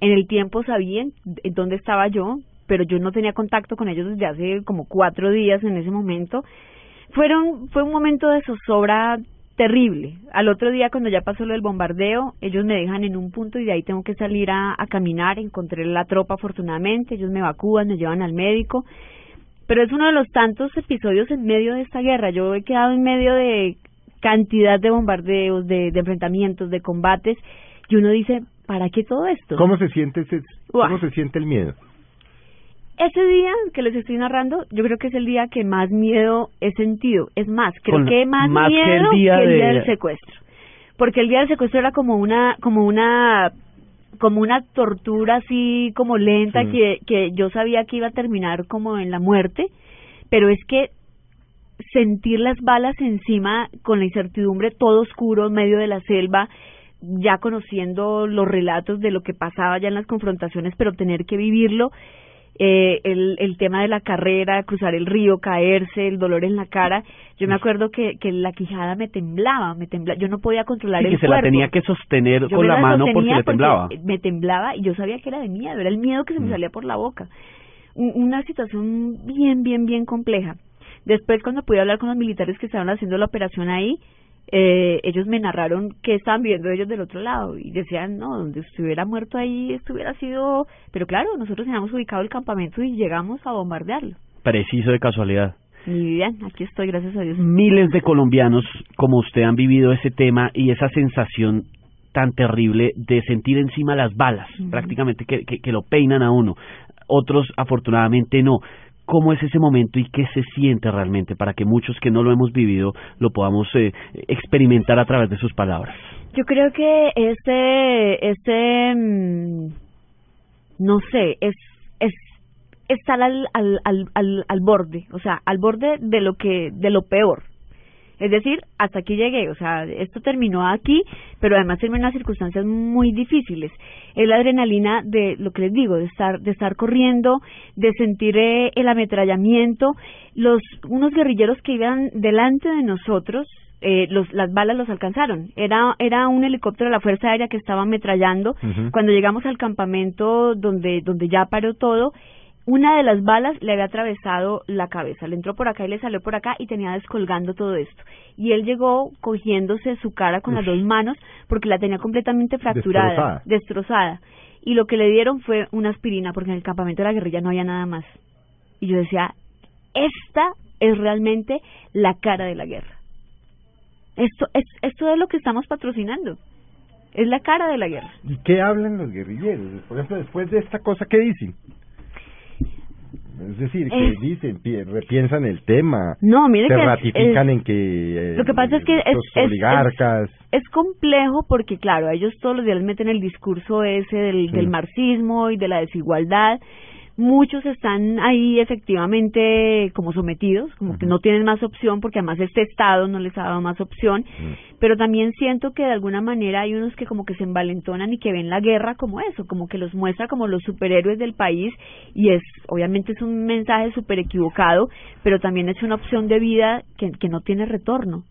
En el tiempo sabían dónde estaba yo, pero yo no tenía contacto con ellos desde hace como cuatro días en ese momento. Fueron, fue un momento de zozobra terrible. Al otro día, cuando ya pasó lo del bombardeo, ellos me dejan en un punto y de ahí tengo que salir a, a caminar. Encontré la tropa, afortunadamente. Ellos me evacúan, me llevan al médico. Pero es uno de los tantos episodios en medio de esta guerra. Yo he quedado en medio de cantidad de bombardeos, de, de enfrentamientos, de combates. Y uno dice, ¿para qué todo esto? ¿Cómo se siente ese, cómo se siente el miedo? Ese día que les estoy narrando, yo creo que es el día que más miedo he sentido. Es más, creo Con- que más, más que miedo el día que el día de- del secuestro. Porque el día del secuestro era como una, como una, como una tortura así como lenta Sí. que, que yo sabía que iba a terminar como en la muerte, pero es que sentir las balas encima con la incertidumbre todo oscuro en medio de la selva, ya conociendo los relatos de lo que pasaba ya en las confrontaciones, pero tener que vivirlo, eh, el, el tema de la carrera, cruzar el río, caerse, el dolor en la cara. Yo me acuerdo que, que la quijada me temblaba, me temblaba, yo no podía controlar Sí, el que se la tenía que sostener Yo con la mano porque le temblaba. Me temblaba y yo sabía que era de miedo, era el miedo que se me Mm. salía por la boca. Un- Una situación bien, bien, bien compleja. Después, cuando pude hablar con los militares que estaban haciendo la operación ahí, eh, ellos me narraron que estaban viendo ellos del otro lado y decían, no, donde estuviera muerto ahí, esto hubiera sido... Pero claro, nosotros teníamos ubicado el campamento y llegamos a bombardearlo. Preciso de casualidad. Mi Vivian, aquí estoy, gracias a Dios. Miles de colombianos como usted han vivido ese tema y esa sensación tan terrible de sentir encima las balas, Ujú. prácticamente que, que, que lo peinan a uno. Otros afortunadamente no. ¿Cómo es ese momento y qué se siente realmente para que muchos que no lo hemos vivido lo podamos eh, experimentar a través de sus palabras? Yo creo que este, este, mm, no sé, es, es estar al, al, al, al, al borde, o sea, al borde de lo que, de lo peor. Es decir, hasta aquí llegué, o sea, esto terminó aquí, pero además terminó en unas circunstancias muy difíciles. Es la adrenalina de lo que les digo, de estar, de estar corriendo, de sentir eh, el ametrallamiento, los, unos guerrilleros que iban delante de nosotros, eh, los, las balas los alcanzaron. Era, era un helicóptero de la Fuerza Aérea que estaba ametrallando. Cuando llegamos al campamento donde, donde ya paró todo, una de las balas le había atravesado la cabeza, le entró por acá y le salió por acá y tenía descolgando todo esto. Y él llegó cogiéndose su cara con las dos manos porque la tenía completamente fracturada, Destrozada. destrozada. Y lo que le dieron fue una aspirina porque en el campamento de la guerrilla no había nada más. Y yo decía, esta es realmente la cara de la guerra. Esto es, esto es lo que estamos patrocinando. Es la cara de la guerra. ¿Y qué hablan los guerrilleros? Por ejemplo, después de esta cosa, ¿qué dicen? Es decir, ¿qué Es- dicen? Pi- ¿Repiensan el tema? No, mire ¿Se que ratifican es- en que eh, Lo que pasa es que es- los es- oligarcas... es complejo porque, claro, ellos todos los días meten el discurso ese del, Sí. del marxismo y de la desigualdad. Muchos están ahí efectivamente como sometidos, como que no tienen más opción porque además este Estado no les ha dado más opción. Pero también siento que de alguna manera hay unos que como que se envalentonan y que ven la guerra como eso, como que los muestra como los superhéroes del país y es, obviamente es un mensaje súper equivocado, pero también es una opción de vida que, que no tiene retorno.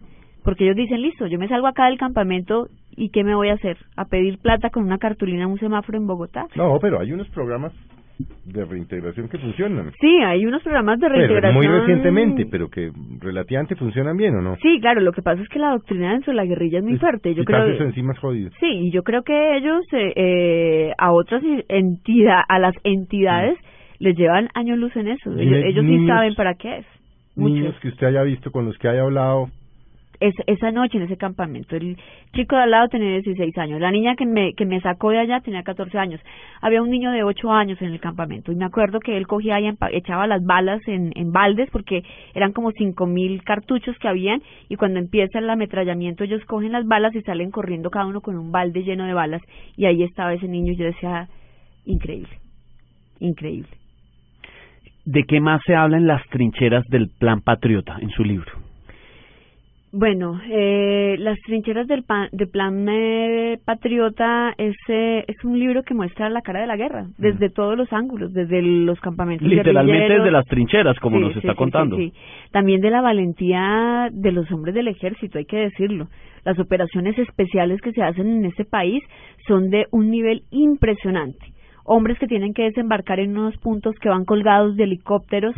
Porque ellos dicen, listo, yo me salgo acá del campamento y ¿qué me voy a hacer? ¿A pedir plata con una cartulina en un semáforo en Bogotá? No, pero hay unos programas de reintegración que funcionan. Sí, hay unos programas de Pero reintegración. muy recientemente, pero que relativamente funcionan bien, ¿o no? Sí, claro, lo que pasa es que la doctrina dentro de la guerrilla es muy fuerte. Yo quitarse creo eso encima es jodido. Sí, y yo creo que ellos eh, eh, a otras entidades, a las entidades les llevan años luz en eso. Ellos, ellos sí niños- saben para qué es. Niños Muchos. que usted haya visto, con los que haya hablado, Es, esa noche en ese campamento, el chico de al lado tenía 16 años, la niña que me, que me sacó de allá tenía 14 años. Había un niño de 8 años en el campamento y me acuerdo que él cogía y echaba las balas en, en baldes porque eran como 5000 cartuchos que habían y cuando empieza el ametrallamiento ellos cogen las balas y salen corriendo cada uno con un balde lleno de balas y ahí estaba ese niño y yo decía, increíble, increíble. ¿De qué más se habla en las trincheras del Plan Patriota en su libro? Bueno, eh, Las trincheras del, del Plan eh, Patriota es, eh, es un libro que muestra la cara de la guerra, desde todos los ángulos, desde los campamentos Literalmente desde las trincheras, como Sí, nos sí, está sí, contando. sí, sí. También de la valentía de los hombres del ejército, hay que decirlo. Las operaciones especiales que se hacen en este país son de un nivel impresionante. hombres que tienen que desembarcar en unos puntos que van colgados de helicópteros,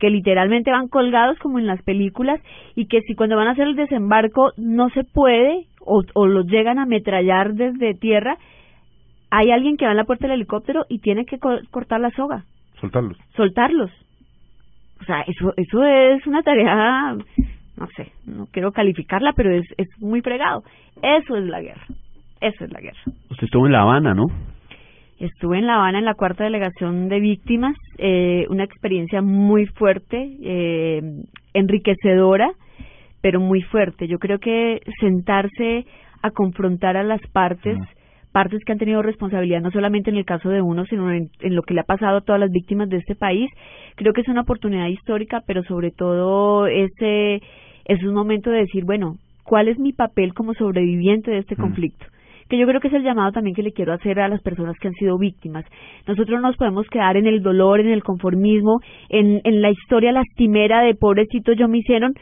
que literalmente van colgados como en las películas y que si cuando van a hacer el desembarco no se puede o, o los llegan a ametrallar desde tierra, hay alguien que va en la puerta del helicóptero y tiene que cortar la soga. Soltarlos. Soltarlos. O sea, eso, eso es una tarea, no sé, no quiero calificarla, pero es, es muy fregado. Eso es la guerra. Eso es la guerra. Usted estuvo en La Habana, ¿no? Estuve en La Habana en la cuarta delegación de víctimas, eh, una experiencia muy fuerte, eh, enriquecedora, pero muy fuerte. Yo creo que sentarse a confrontar a las partes, partes que han tenido responsabilidad no solamente en el caso de uno, sino en, en, lo que le ha pasado a todas las víctimas de este país, creo que es una oportunidad histórica, pero sobre todo ese es un momento de decir, bueno, ¿cuál es mi papel como sobreviviente de este conflicto? Que yo creo que es el llamado también que le quiero hacer a las personas que han sido víctimas. Nosotros nos podemos quedar en el dolor, en el conformismo, en, en la historia lastimera de pobrecito yo me hicieron,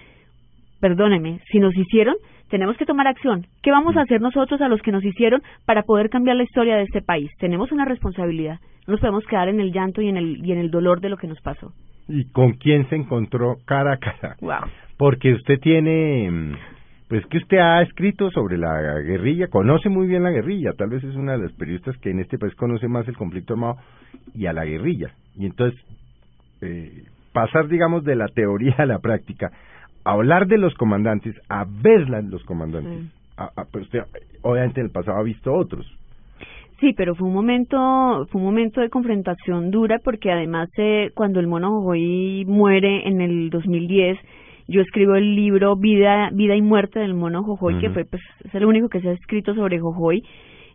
perdóneme, si nos hicieron, tenemos que tomar acción. ¿Qué vamos a hacer nosotros a los que nos hicieron para poder cambiar la historia de este país? Tenemos una responsabilidad. No nos podemos quedar en el llanto y en el, y en el dolor de lo que nos pasó. ¿Y con quién se encontró cara a cara? Wow. Porque usted tiene mm, pues que usted ha escrito sobre la guerrilla, conoce muy bien la guerrilla, tal vez es una de las periodistas que en este país conoce más el conflicto armado y a la guerrilla. Y entonces, eh, pasar, digamos, de la teoría a la práctica, a hablar de los comandantes, a verla en los comandantes. pues usted, obviamente, en el pasado ha visto otros. Sí, pero fue un momento, fue un momento de confrontación dura porque además eh, cuando el mono Jojoy muere en el 2010, yo escribo el libro Vida, Vida y Muerte del mono Jojoy, que fue pues, es el único que se ha escrito sobre Jojoy.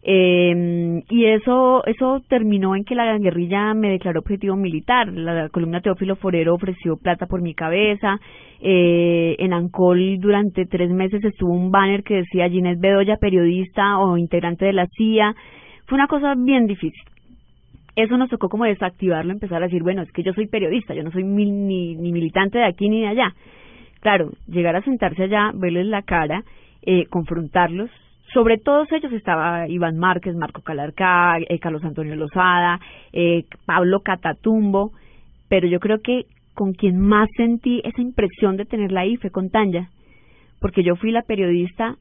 Eh, y eso eso terminó en que la guerrilla me declaró objetivo militar. La, columna Teófilo Forero ofreció plata por mi cabeza. Eh, en Ancol durante tres meses estuvo un banner que decía Ginés Bedoya, periodista o integrante de la CIA. Fue una cosa bien difícil. Eso nos tocó como desactivarlo, empezar a decir, bueno, es que yo soy periodista, yo no soy ni, ni militante de aquí ni de allá. Claro, llegar a sentarse allá, verles la cara, eh, confrontarlos. Sobre todos ellos estaba Iván Márquez, Marco Calarcá, eh, Carlos Antonio Lozada, eh, Pablo Catatumbo, pero yo creo que con quien más sentí esa impresión de tenerla ahí fue con Tanya, porque yo fui la periodista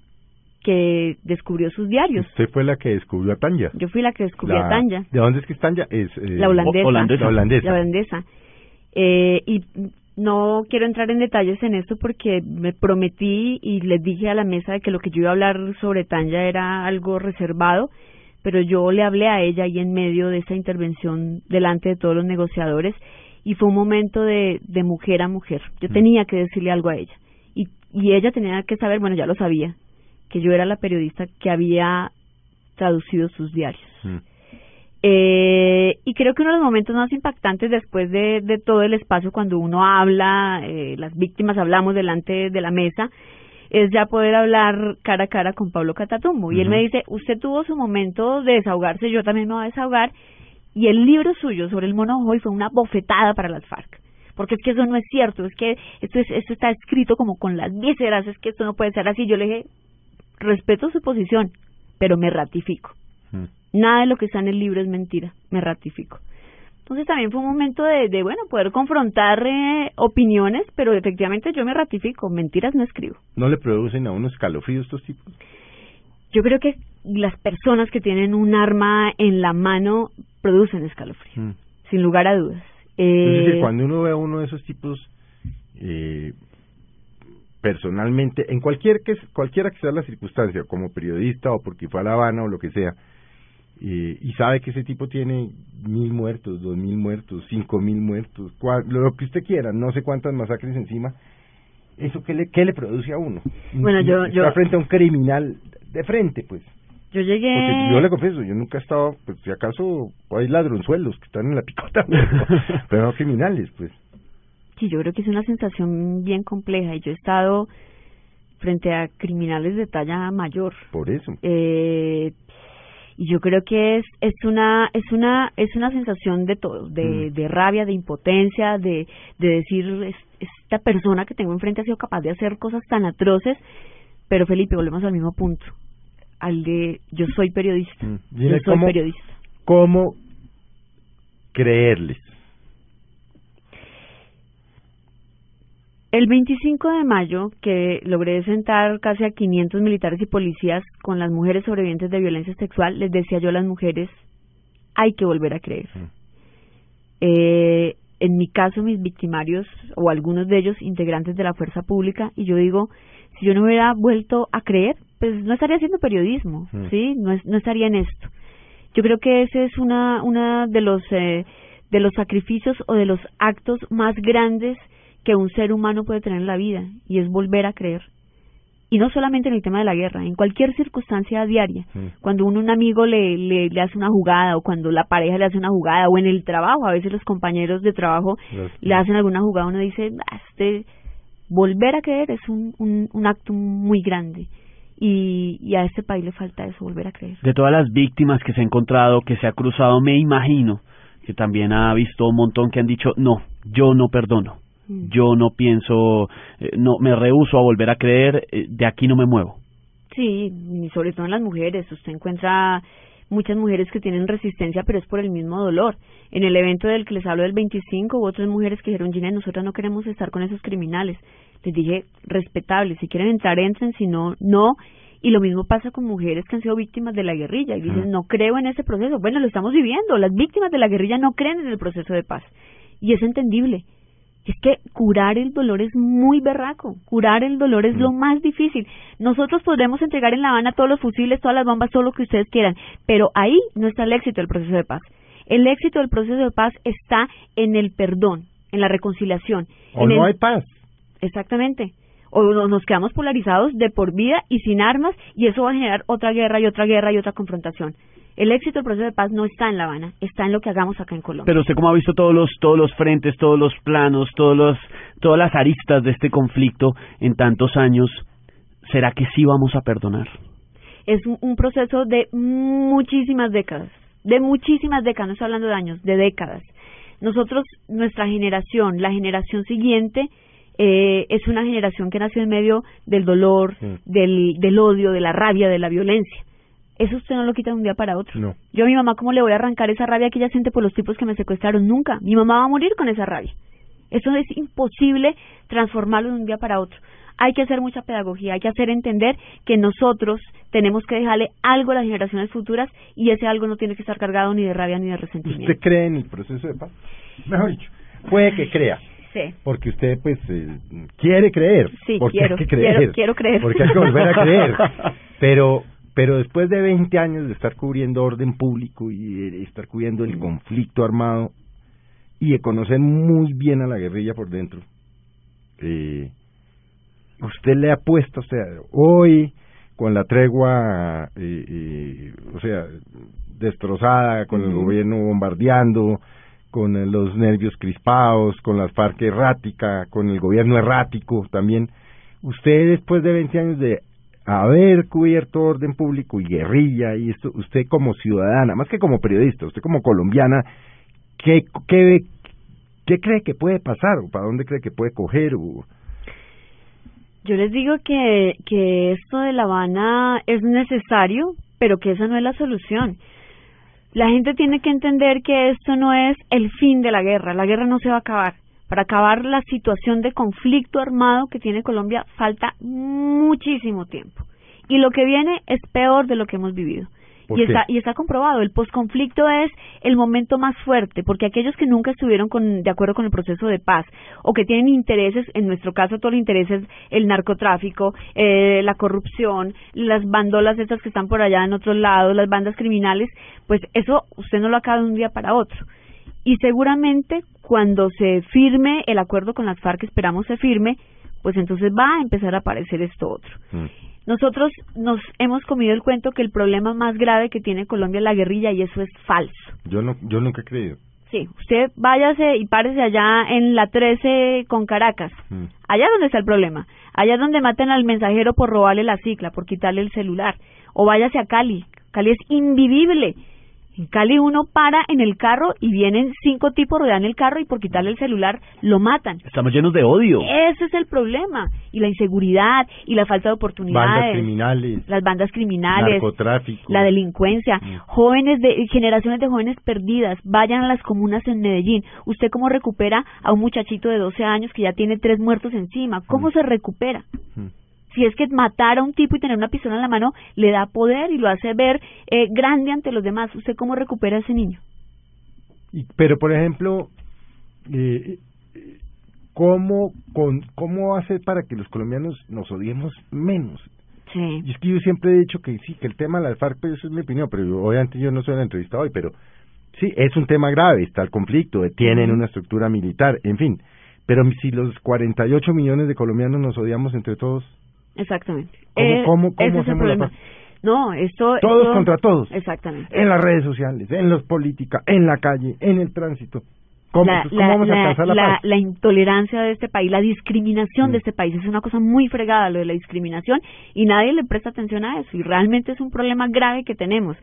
que descubrió sus diarios. Usted fue la que descubrió a Tanya. Yo fui la que descubrió a Tanya. ¿De dónde es que es Tanya? Es, la holandesa. La holandesa. La holandesa. Eh, y no quiero entrar en detalles en esto porque me prometí y les dije a la mesa de que lo que yo iba a hablar sobre Tanya era algo reservado, pero yo le hablé a ella ahí en medio de esa intervención delante de todos los negociadores y fue un momento de, de mujer a mujer. Yo mm. tenía que decirle algo a ella y, y ella tenía que saber, bueno, ya lo sabía, que yo era la periodista que había traducido sus diarios. Mm. Eh, y creo que uno de los momentos más impactantes después de, de todo el espacio, cuando uno habla, eh, las víctimas hablamos delante de la mesa, es ya poder hablar cara a cara con Pablo Catatumbo. Y él me dice, usted tuvo su momento de desahogarse, yo también me voy a desahogar. Y el libro suyo sobre el mono hoy fue una bofetada para las FARC. Porque es que eso no es cierto, es que esto, es, esto está escrito como con las vísceras, es que esto no puede ser así. Yo le dije, respeto su posición, pero me ratifico. Nada de lo que está en el libro es mentira, me ratifico. Entonces también fue un momento de, de bueno, poder confrontar eh, opiniones, pero efectivamente yo me ratifico, mentiras no escribo. ¿No le producen a uno escalofríos estos tipos? Yo creo que las personas que tienen un arma en la mano producen escalofríos, mm. sin lugar a dudas. Eh, cuando uno ve a uno de esos tipos, eh, personalmente, en cualquier que cualquiera que sea la circunstancia, como periodista o porque fue a La Habana o lo que sea, y sabe que ese tipo tiene mil muertos, dos mil muertos, cinco mil muertos, lo que usted quiera, no sé cuántas masacres encima, ¿eso qué le, qué le produce a uno? Bueno, yo... Está yo... frente a un criminal de frente, pues. Yo llegué... Porque yo le confieso, yo nunca he estado, pues si acaso hay ladronzuelos que están en la picota, pero no criminales, pues. Sí, yo creo que es una sensación bien compleja y yo he estado frente a criminales de talla mayor. Por eso. Eh, yo creo que es es una es una es una sensación de todo de, mm. de rabia de impotencia de de decir esta persona que tengo enfrente ha sido capaz de hacer cosas tan atroces pero Felipe volvemos al mismo punto al de yo soy periodista mm. yo soy periodista cómo creerles. El 25 de mayo, que logré sentar casi a 500 militares y policías con las mujeres sobrevivientes de violencia sexual, les decía yo a las mujeres, hay que volver a creer. Eh, en mi caso, mis victimarios, o algunos de ellos, integrantes de la fuerza pública, y yo digo, si yo no hubiera vuelto a creer, pues no estaría haciendo periodismo, ¿sí? No, no estaría en esto. Yo creo que ese es una, una de los, eh, de los sacrificios o de los actos más grandes que un ser humano puede tener en la vida y es volver a creer. Y no solamente en el tema de la guerra, en cualquier circunstancia diaria. Cuando uno, un amigo le, le, hace una jugada o cuando la pareja le hace una jugada o en el trabajo, a veces los compañeros de trabajo le hacen alguna jugada, uno dice, ah, este, volver a creer es un, un, un acto muy grande. Y, y, a este país le falta eso, volver a creer. De todas las víctimas que se ha encontrado, que se ha cruzado, me imagino que también ha visto un montón que han dicho, no, yo no perdono. Yo no pienso, eh, no me rehuso a volver a creer, eh, de aquí no me muevo. Sí, y sobre todo en las mujeres, usted encuentra muchas mujeres que tienen resistencia, pero es por el mismo dolor. En el evento del que les hablo del 25, hubo otras mujeres que dijeron, Gina, nosotras no queremos estar con esos criminales. Les dije, respetable, si quieren entrar, entren, si no, no. Y lo mismo pasa con mujeres que han sido víctimas de la guerrilla y dicen, no creo en ese proceso. Bueno, lo estamos viviendo. Las víctimas de la guerrilla no creen en el proceso de paz. Y es entendible es que curar el dolor es muy berraco, curar el dolor es lo mm. más difícil. Nosotros podemos entregar en La Habana todos los fusiles, todas las bombas, todo lo que ustedes quieran, pero ahí no está el éxito del proceso de paz. El éxito del proceso de paz está en el perdón, en la reconciliación. O no hay paz. Exactamente. O nos quedamos polarizados de por vida y sin armas y eso va a generar otra guerra y otra guerra y otra confrontación. El éxito del proceso de paz no está en La Habana, está en lo que hagamos acá en Colombia. Pero usted cómo ha visto todos los todos los frentes, todos los planos, todos los todas las aristas de este conflicto en tantos años, ¿será que sí vamos a perdonar? Es un, proceso de muchísimas décadas, de muchísimas décadas, no estoy hablando de años, de décadas. Nosotros, nuestra generación, la generación siguiente, eh, es una generación que nació en medio del dolor, del, del odio, de la rabia, de la violencia eso usted no lo quita de un día para otro. No. Yo a mi mamá, ¿cómo le voy a arrancar esa rabia que ella siente por los tipos que me secuestraron? Nunca. Mi mamá va a morir con esa rabia. Eso es imposible transformarlo de un día para otro. Hay que hacer mucha pedagogía, hay que hacer entender que nosotros tenemos que dejarle algo a las generaciones futuras y ese algo no tiene que estar cargado ni de rabia ni de resentimiento. ¿Usted cree en el proceso de paz? Mejor dicho, puede que crea. Sí. Porque usted, pues, eh, quiere creer. Sí, porque quiero, hay que creer. Quiero, quiero creer. Porque hay que volver a creer. Pero, pero después de 20 años de estar cubriendo orden público y de estar cubriendo el conflicto armado y de conocer muy bien a la guerrilla por dentro, eh, usted le ha puesto, o sea, hoy con la tregua, eh, eh, o sea, destrozada, con el gobierno bombardeando, con los nervios crispados, con la FARC errática, con el gobierno errático también, usted después de 20 años de haber cubierto orden público y guerrilla y esto, usted como ciudadana, más que como periodista, usted como colombiana, ¿qué, qué, cree que puede pasar o para dónde cree que puede coger? O... Yo les digo que, que esto de La Habana es necesario, pero que esa no es la solución. La gente tiene que entender que esto no es el fin de la guerra, la guerra no se va a acabar para acabar la situación de conflicto armado que tiene Colombia falta muchísimo tiempo. Y lo que viene es peor de lo que hemos vivido. Y está, y está comprobado, el posconflicto es el momento más fuerte, porque aquellos que nunca estuvieron con, de acuerdo con el proceso de paz o que tienen intereses, en nuestro caso todos los intereses, el narcotráfico, eh, la corrupción, las bandolas estas que están por allá en otros lados, las bandas criminales, pues eso usted no lo acaba de un día para otro y seguramente cuando se firme el acuerdo con las FARC, esperamos se firme, pues entonces va a empezar a aparecer esto otro. Mm. Nosotros nos hemos comido el cuento que el problema más grave que tiene Colombia es la guerrilla y eso es falso. Yo no, yo nunca he creído. Sí, usted váyase y párese allá en la 13 con Caracas. Mm. Allá donde está el problema. Allá donde matan al mensajero por robarle la cicla, por quitarle el celular. O váyase a Cali. Cali es invivible En Cali uno para en el carro y vienen cinco tipos, rodean el carro y por quitarle el celular lo matan. Estamos llenos de odio. Ese es el problema. Y la inseguridad y la falta de oportunidades. Bandas criminales. Las bandas criminales. Narcotráfico. La delincuencia. Mm. Jóvenes de, generaciones de jóvenes perdidas. Vayan a las comunas en Medellín. ¿Usted cómo recupera a un muchachito de 12 años que ya tiene tres muertos encima? ¿Cómo Mm. se recupera? Mm. Si es que matar a un tipo y tener una pistola en la mano le da poder y lo hace ver eh, grande ante los demás. ¿Usted cómo recupera a ese niño? Pero, por ejemplo, eh, ¿cómo, con, ¿cómo hacer para que los colombianos nos odiemos menos? Sí. Y es que yo siempre he dicho que sí, que el tema de las FARC, pues eso es mi opinión, pero yo- obviamente yo no soy la entrevista hoy, pero sí, es un tema grave, está el conflicto, tienen una estructura militar, en fin. Pero si los 48 millones de colombianos nos odiamos entre todos, Exactamente. ¿Cómo- Eh, cómo- cómo hacemos la paz? No, esto... todos esto- contra todos, Exactamente. en las redes sociales, en los política, en la calle, en el tránsito. ¿Cómo, la, cómo la- vamos a la- alcanzar la, la- paz? la intolerancia de este país, la discriminación Mm. de este país es una cosa muy fregada lo de la discriminación y nadie le presta atención a eso y realmente es un problema grave que tenemos.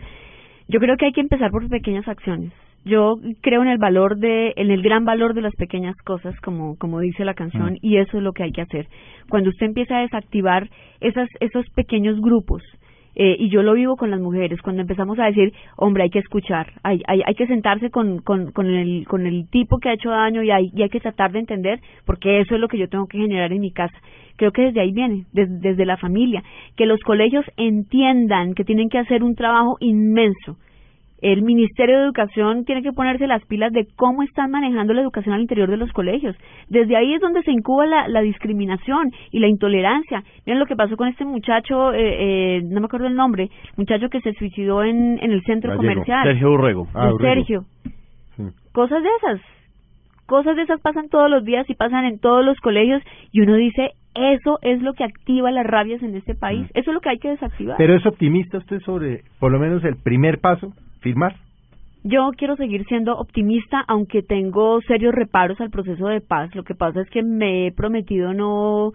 Yo creo que hay que empezar por pequeñas acciones. Yo creo en el valor de, en el gran valor de las pequeñas cosas, como, como dice la canción, Mm. y eso es lo que hay que hacer. Cuando usted empieza a desactivar esas, esos pequeños grupos, eh, y yo lo vivo con las mujeres, cuando empezamos a decir, hombre, hay que escuchar, hay, hay, hay que sentarse con, con, con, el, con el tipo que ha hecho daño y hay, y hay que tratar de entender, porque eso es lo que yo tengo que generar en mi casa. Creo que desde ahí viene, des- desde la familia, que los colegios entiendan que tienen que hacer un trabajo inmenso. El Ministerio de Educación tiene que ponerse las pilas de cómo están manejando la educación al interior de los colegios. Desde ahí es donde se incuba la, la discriminación y la intolerancia. Miren lo que pasó con este muchacho, eh, eh, no me acuerdo el nombre, muchacho que se suicidó en, en el centro Gallego. comercial. Sergio Urrego. Ah, Urrego. Sergio. Sí. Cosas de esas. Cosas de esas pasan todos los días y pasan en todos los colegios y uno dice, eso es lo que activa las rabias en este país. Mm. Eso es lo que hay que desactivar. Pero es optimista usted sobre, por lo menos, el primer paso, firmar. Yo quiero seguir siendo optimista, aunque tengo serios reparos al proceso de paz. Lo que pasa es que me he prometido no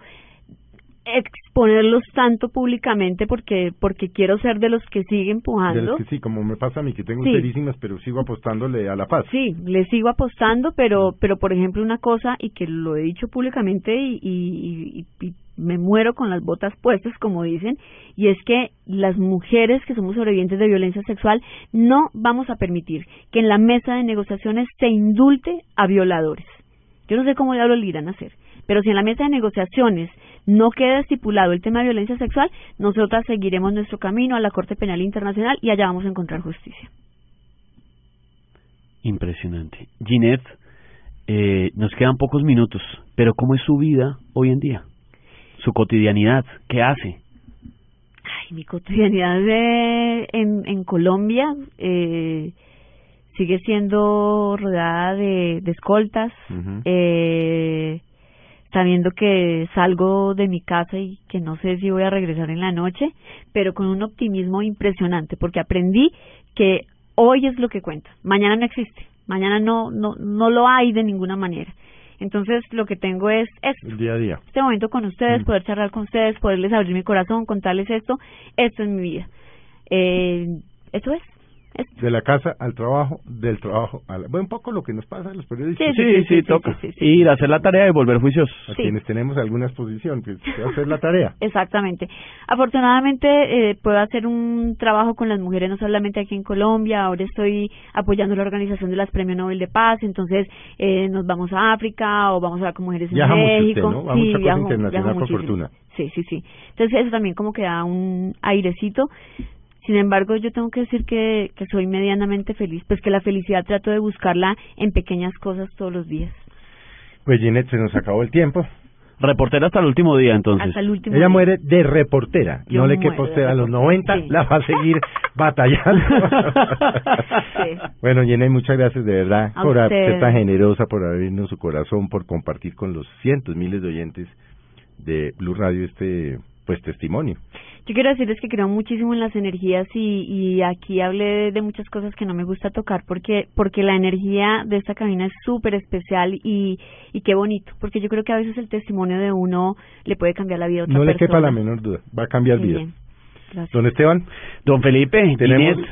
exponerlos tanto públicamente porque porque quiero ser de los que sigue De empujando. los que sí, como me pasa a mí, que tengo Sí. serísimas, pero sigo apostándole a la paz. Sí, le sigo apostando, pero pero por ejemplo una cosa y que lo he dicho públicamente y, y, y- y me muero con las botas puestas, como dicen, y es que las mujeres que somos sobrevivientes de violencia sexual no vamos a permitir que en la mesa de negociaciones se indulte a violadores. Yo no sé cómo ya lo irán a hacer, pero si en la mesa de negociaciones no queda estipulado el tema de violencia sexual, nosotras seguiremos nuestro camino a la Corte Penal Internacional y allá vamos a encontrar justicia. Impresionante. Ginette, eh, nos quedan pocos minutos, pero ¿cómo es su vida hoy en día? Su cotidianidad, ¿qué hace? Ay, mi cotidianidad de, en, en Colombia eh, sigue siendo rodeada de, de escoltas, eh, sabiendo que salgo de mi casa y que no sé si voy a regresar en la noche, pero con un optimismo impresionante, porque aprendí que hoy es lo que cuenta, mañana no existe, mañana no, no, no lo hay de ninguna manera. Entonces lo que tengo es esto, El día a día. este momento con ustedes, Mm. poder charlar con ustedes, poderles abrir mi corazón, contarles esto, esto es mi vida. Eh, eso es. De la casa al trabajo, del trabajo a la... Bueno, un poco lo que nos pasa a los periodistas. Sí, sí, sí, sí, toca. sí, sí, sí. Ir a hacer la tarea y volver juiciosos. A sí. quienes tenemos alguna exposición, que que hacer la tarea. Exactamente. Afortunadamente eh, puedo hacer un trabajo con las mujeres no solamente aquí en Colombia, ahora estoy apoyando la organización de las Premios Nobel de Paz, entonces eh, nos vamos a África o vamos a con mujeres en Viaja mucho usted, México. ¿no? Va a mucha cosa viajo- internacional viajo por fortuna. Sí, sí, sí. Entonces eso también como que da un airecito. Sin embargo, yo tengo que decir que, que soy medianamente feliz, pues que la felicidad trato de buscarla en pequeñas cosas todos los días. Pues Ginette, se nos acabó el tiempo. Reportera hasta el último día, entonces. Hasta el último. Ella día. muere de reportera. Yo no le quepa usted a los reportera. 90, Sí. la va a seguir batallando. Sí. Bueno, Ginette, muchas gracias de verdad A por usted. ser tan generosa, por abrirnos su corazón, por compartir con los cientos, miles de oyentes de Blue Radio este pues testimonio. Yo quiero decirles que creo muchísimo en las energías y, y aquí hablé de muchas cosas que no me gusta tocar porque porque la energía de esta cabina es súper especial y, y qué bonito, porque yo creo que a veces el testimonio de uno le puede cambiar la vida a otra No le persona. quepa la menor duda, va a cambiar vida. Don Esteban, Don Felipe, tenemos Ginette,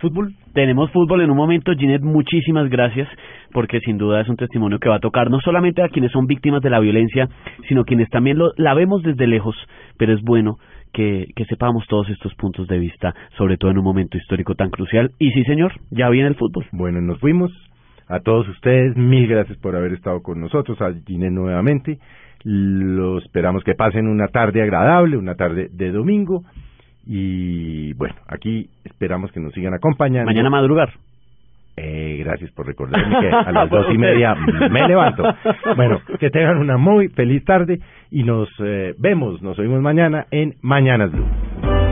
fútbol. Tenemos fútbol en un momento, Ginette, muchísimas gracias, porque sin duda es un testimonio que va a tocar no solamente a quienes son víctimas de la violencia, sino quienes también lo, la vemos desde lejos, pero es bueno que, que sepamos todos estos puntos de vista, sobre todo en un momento histórico tan crucial. Y sí, señor, ya viene el fútbol. Bueno, nos fuimos. A todos ustedes, mil gracias por haber estado con nosotros, a Ginette nuevamente. Lo esperamos que pasen una tarde agradable, una tarde de domingo. Y bueno, aquí esperamos que nos sigan acompañando. Mañana madrugar. Eh, gracias por recordarme que a las dos y media me levanto. Bueno, que tengan una muy feliz tarde y nos eh, vemos, nos oímos mañana en Mañanas Blue.